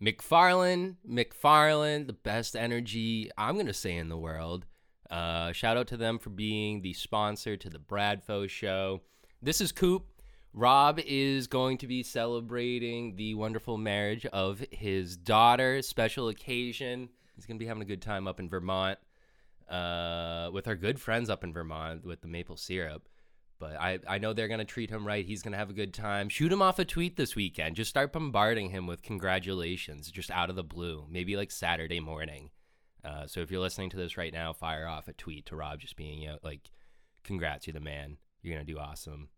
McFarland, McFarland, the best energy I'm going to say in the world. Uh, shout out to them for being the sponsor to the Bradfo show. This is Coop. Rob is going to be celebrating the wonderful marriage of his daughter. Special occasion. He's going to be having a good time up in Vermont uh, with our good friends up in Vermont with the maple syrup. But I, I know they're going to treat him right. He's going to have a good time. Shoot him off a tweet this weekend. Just start bombarding him with congratulations just out of the blue, maybe like Saturday morning. Uh, so if you're listening to this right now, fire off a tweet to Rob just being you know, like, congrats, you're the man. You're going to do awesome.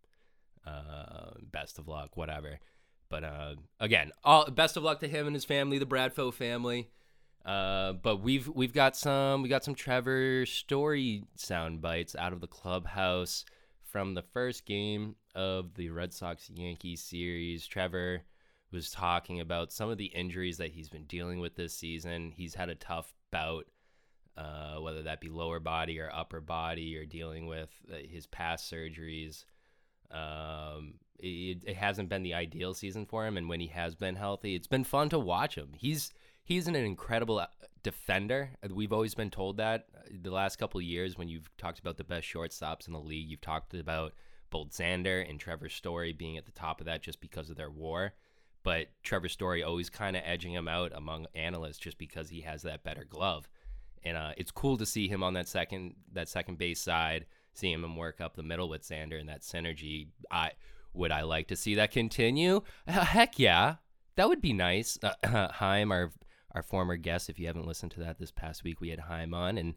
Uh, best of luck, whatever. But uh, again, all best of luck to him and his family, the Bradfo family. Uh, but we've we've got some we got some Trevor story sound bites out of the clubhouse from the first game of the Red Sox Yankees series. Trevor was talking about some of the injuries that he's been dealing with this season. He's had a tough bout, uh, whether that be lower body or upper body, or dealing with uh, his past surgeries. Um, it, it hasn't been the ideal season for him, and when he has been healthy, it's been fun to watch him. He's he's an incredible uh, defender. We've always been told that uh, the last couple years when you've talked about the best shortstops in the league, you've talked about Bolt Xander and Trevor Story being at the top of that just because of their war. But Trevor Story always kind of edging him out among analysts just because he has that better glove. And uh, it's cool to see him on that second that second base side, seeing him work up the middle with Xander and that synergy. I would I like to see that continue? Heck yeah, that would be nice. Uh, Chaim, our our former guest. If you haven't listened to that this past week, we had Chaim on, and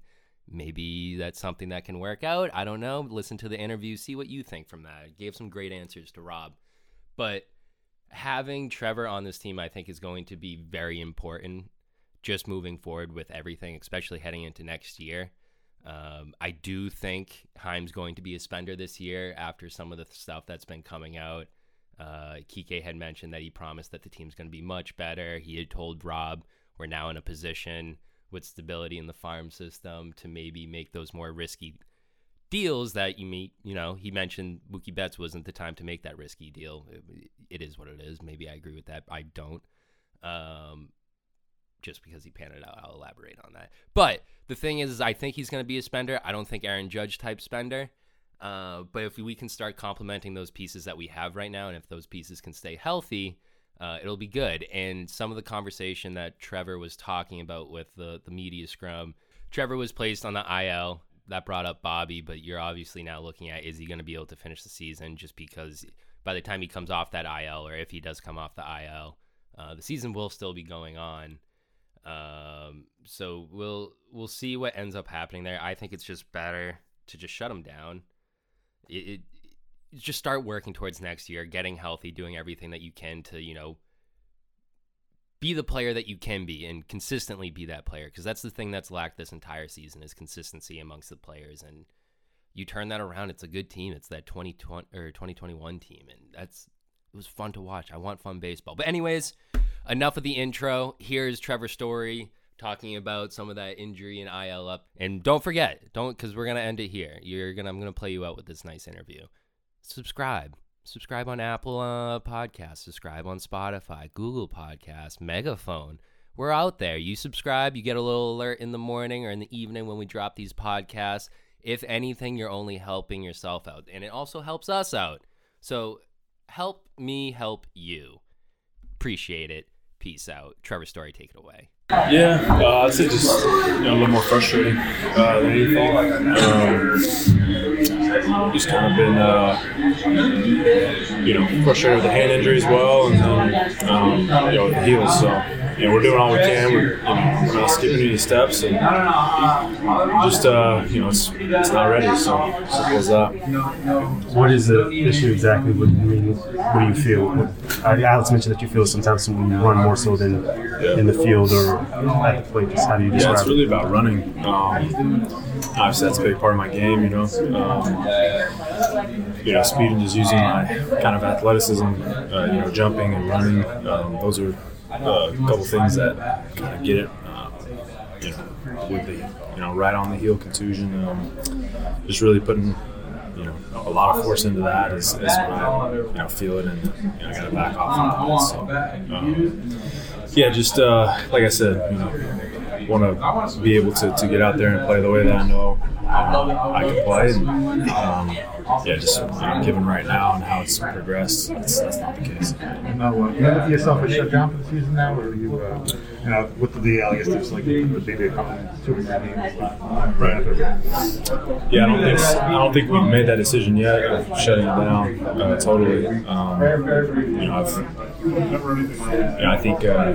maybe that's something that can work out. I don't know. Listen to the interview, see what you think from that. gave some great answers to Rob, but having Trevor on this team, I think, is going to be very important. Just moving forward with everything, especially heading into next year. Um, I do think Chaim's going to be a spender this year after some of the stuff that's been coming out. Uh, Kike had mentioned that he promised that the team's going to be much better. He had told Rob we're now in a position with stability in the farm system to maybe make those more risky deals that you meet. You know, he mentioned Mookie Betts wasn't the time to make that risky deal. it, it is what it is. Maybe I agree with that. I don't. Um, just because he panned it out, I'll elaborate on that. But the thing is, is I think he's going to be a spender. I don't think Aaron Judge type spender. Uh, but if we can start complementing those pieces that we have right now, and if those pieces can stay healthy, uh, it'll be good. And some of the conversation that Trevor was talking about with the, the media scrum, Trevor was placed on the IL. That brought up Bobby, but you're obviously now looking at is he going to be able to finish the season just because by the time he comes off that IL, or if he does come off the IL, uh, the season will still be going on. Um, so we'll we'll see what ends up happening there. I think it's just better to just shut him down. It, it just start working towards next year, getting healthy, doing everything that you can to, you know, be the player that you can be and consistently be that player. Because that's the thing that's lacked this entire season is consistency amongst the players. And you turn that around it's a good team. It's that 2020 or 2021 team. And that's it was fun to watch. I want fun baseball. But anyways enough of the intro. Here's trevor story talking about some of that injury and il up. And don't forget don't because we're gonna end it here. You're gonna i'm gonna play you out with this nice interview subscribe. Subscribe on Apple uh, Podcasts, subscribe on Spotify, Google Podcasts, Megaphone. We're out there. You subscribe, you get a little alert in the morning or in the evening when we drop these podcasts. If anything, you're only helping yourself out, and it also helps us out. So help me help you. Appreciate it. Peace out. Trevor Story, take it away. Yeah, uh, I'd say just you know, a little more frustrating uh, than anything. Um, just kind of been, uh, you know, frustrated with the hand injury as well, and then um, you know, the heels. So you know, we're doing all we can. We're, you know, we're not skipping any steps, and just uh, you know, it's it's not ready. So simple as that. What is the issue exactly? What, I mean, what do you feel? What, uh, Alex mentioned that you feel sometimes when you run more so than in the field or at the plate. Just how do you Yeah, describe it's it? really about running. Um, obviously, that's a big part of my game. You know, um, you know, speed and just using my kind of athleticism. Uh, you know, jumping and running. Um, those are a couple things that kind of get it. Um, you know, with the you know right on the heel contusion. Um, just really putting you know a lot of force into that is, is when I you know feel it and you know, I got to back off bit. So. Um, yeah, just uh, like I said, you know, want to be able to, to get out there and play the way that I know um, I can play. And, um, yeah, just you know, given right now and how it's progressed, that's, that's not the case. No, uh, you have yourself a shutdown for the season now, or are you, uh, you know, with the DL, I guess there's like the maybe a couple, two or three games left. Right. Yeah, I don't think I don't think we've made that decision yet of shutting it down uh, totally. Um, you know, I've, yeah, I think uh,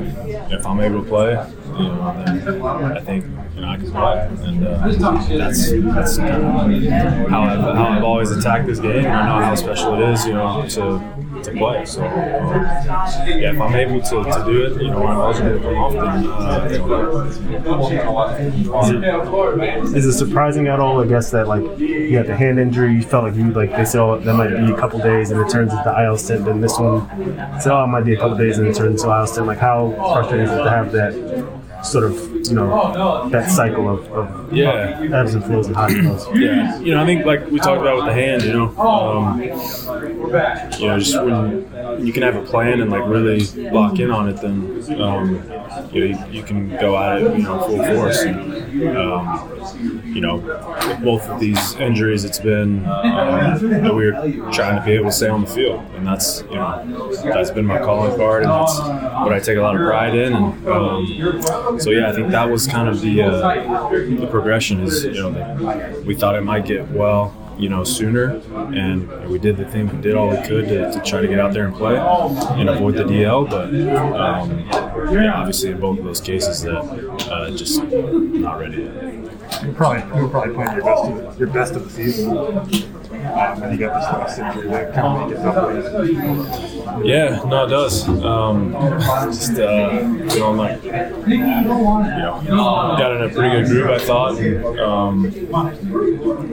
if I'm able to play, you know, then I think you know I can play, and uh, that's that's kind of how I've, how I've always attacked this game. I know how special it is, you know, to to play. So um, yeah, if I'm able to, to do it, you know, when I'm eligible to come off, then uh, Is it surprising at all? I guess that like you had the hand injury, you felt like you like they said oh, that might be a couple days, and it turns into IL stint. Then this one said oh it might be a couple days, and it turns into IL stint. Like how frustrating is it to have that sort of you know that cycle of, of Yeah. ebbs and flows and highs and lows? Yeah, you know, I think like we talked about with the hand, you know, um, you know, just when you can have a plan and like really lock in on it, then um, you know you, you can go at it, you know, full force. And, um, you know, with both of these injuries, it's been um, that we're trying to be able to stay on the field, and that's you know that's been my calling card, and that's what I take a lot of pride in. And um, so yeah, I think that was kind of the uh, the progression is you know we thought it might get well you know sooner and we did the thing we did all we could to, to try to get out there and play and avoid the DL but um, yeah obviously in both of those cases that uh, just not ready yet. You're probably, you were probably playing your best of, your best of the season. Um, and you got this last injury that kind of make it tough. Yeah, no, it does. Um, just uh, you know, like you know, got in a pretty good groove, I thought. Um,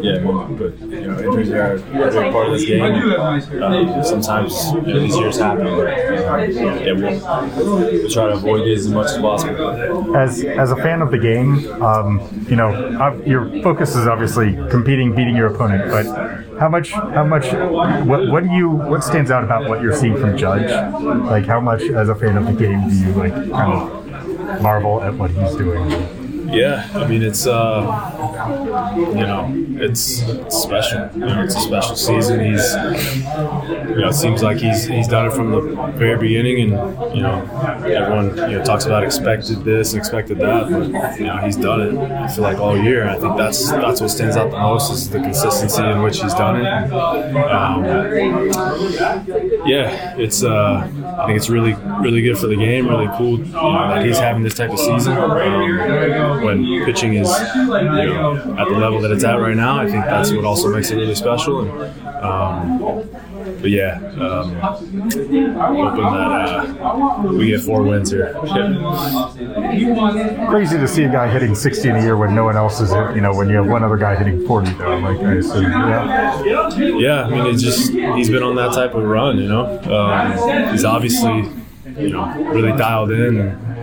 yeah, I but you know, injuries are a big part of this game. Uh, sometimes you know, these years happen, but uh, yeah, we'll, we'll try to avoid these as much as possible. As as a fan of the game, um, you know, ob- your focus is obviously competing, beating your opponent. But how much, how much, what, what do you, what stands out about what you're seeing from Judge? Like, how much, as a fan of the game, do you like kind of marvel at what he's doing? Yeah, I mean it's uh, you know it's, it's special. You know, it's a special season. He's you know it seems like he's he's done it from the very beginning, and you know everyone you know talks about expected this, expected that, but you know he's done it. Feel like all year. I think that's that's what stands out the most is the consistency in which he's done it. Um, yeah, it's uh, I think it's really really good for the game. Really cool you know, that he's having this type of season. Um, when pitching is you know at the level that it's at right now, I think that's what also makes it really special. And, um, but yeah, um, hoping that uh, we get four wins here. Crazy to see a guy hitting 60 in a year when no one else is, you know, when you have one other guy hitting 40 though. Like, I assume, yeah. Yeah, I mean, it's just he's been on that type of run. You know, um, he's obviously you know really dialed in, and you know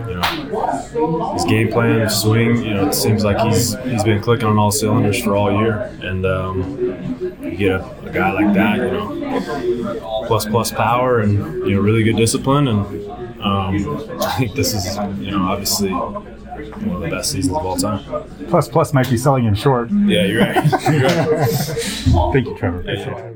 his game plan, his swing. You know, it seems like he's he's been clicking on all cylinders for all year, and um, you get a, a guy like that, you know, plus plus power, and you know really good discipline, and um, I think this is you know obviously one of the best seasons of all time. Plus, plus might be selling him short. Yeah, you're right. You're right. Thank you, Trevor.